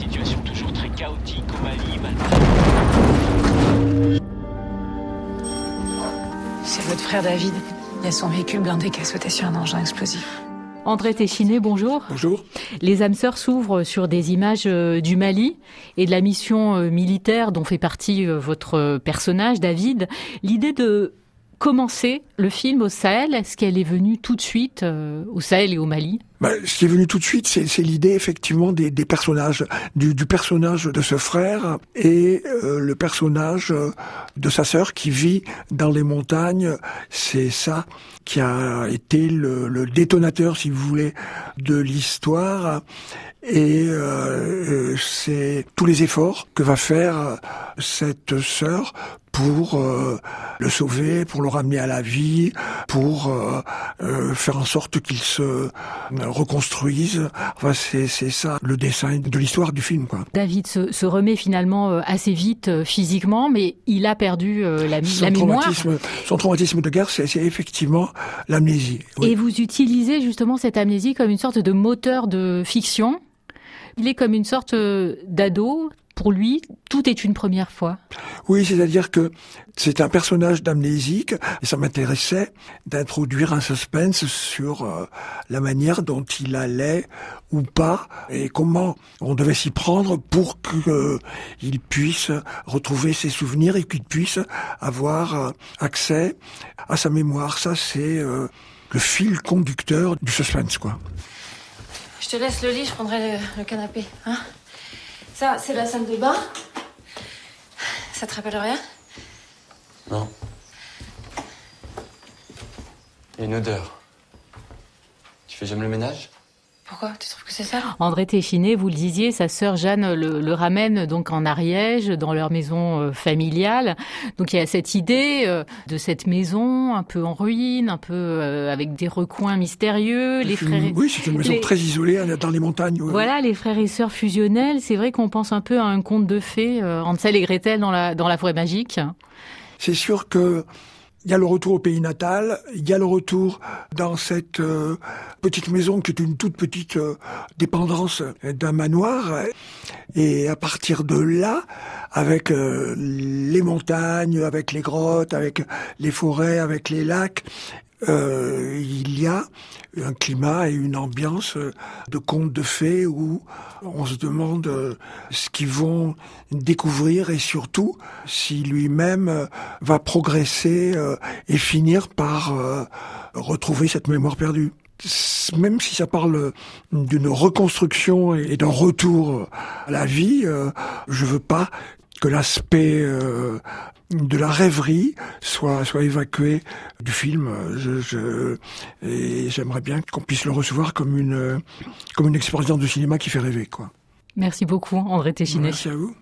situation toujours très chaotique au Mali. C'est votre frère David. Il y a son véhicule blindé qui a sauté sur un engin explosif. André Téchiné, bonjour. Bonjour. Les âmes sœurs s'ouvrent sur des images euh, du Mali et de la mission euh, militaire dont fait partie euh, votre personnage, David. L'idée de commencer le film au Sahel, est-ce qu'elle est venue tout de suite au Sahel et au Mali? Bah, ce qui est venu tout de suite, c'est l'idée effectivement des, des personnages, du, du, personnage de ce frère et le personnage de sa sœur qui vit dans les montagnes. C'est ça qui a été le, le, détonateur, si vous voulez, de l'histoire. Et euh, c'est tous les efforts que va faire cette sœur pour euh, le sauver, pour le ramener à la vie, pour euh, euh faire en sorte qu'il se reconstruise. Enfin, c'est, ça le dessin de l'histoire du film. Quoi. David se, se remet finalement assez vite physiquement, mais il a perdu la, son la mémoire. Son traumatisme de guerre, c'est, c'est effectivement l'amnésie. Oui. Et vous utilisez justement cette amnésie comme une sorte de moteur de fiction. Il est comme une sorte d'ado pour lui, tout est une première fois. Oui, c'est-à-dire que c'est un personnage d'amnésique et ça m'intéressait d'introduire un suspense sur euh, la manière dont il allait ou pas et comment on devait s'y prendre pour qu'il euh, puisse retrouver ses souvenirs et qu'il puisse avoir euh, accès à sa mémoire. Ça, c'est le fil conducteur du suspense, quoi. Je te laisse le lit, je prendrai le, le canapé, hein? Ça, c'est la salle de bain. Ça te rappelle rien? Non. Il une odeur. Tu fais jamais le ménage? Pourquoi Tu trouves que c'est ça André Téchiné, vous le disiez, sa sœur Jeanne le, le, ramène donc en Ariège, dans leur maison euh, familiale. Donc il y a cette idée euh, de cette maison un peu en ruine, un peu euh, avec des recoins mystérieux. Les frères... Oui, c'est une maison les... très isolée dans les montagnes. Ouais. Voilà, les frères et sœurs fusionnels. C'est vrai qu'on pense un peu à un conte de fées, Hansel et Gretel dans la, dans la forêt magique. C'est sûr que il y a le retour au pays natal, il y a le retour dans cette euh, petite maison qui est une toute petite euh, dépendance d'un manoir. Et à partir de là, avec euh, les montagnes, avec les grottes, avec les forêts, avec les lacs, euh, il y a un climat et une ambiance de contes de fées où on se demande euh, ce qu'ils vont découvrir et surtout si lui-même euh, va progresser et finir par retrouver cette mémoire perdue. Même si ça parle d'une reconstruction et d'un retour à la vie, je veux pas que l'aspect de la rêverie soit soit évacué du film. Je, je et j'aimerais bien qu'on puisse le recevoir comme une comme une expérience de cinéma qui fait rêver quoi. Merci beaucoup André Téchiné. Merci à vous.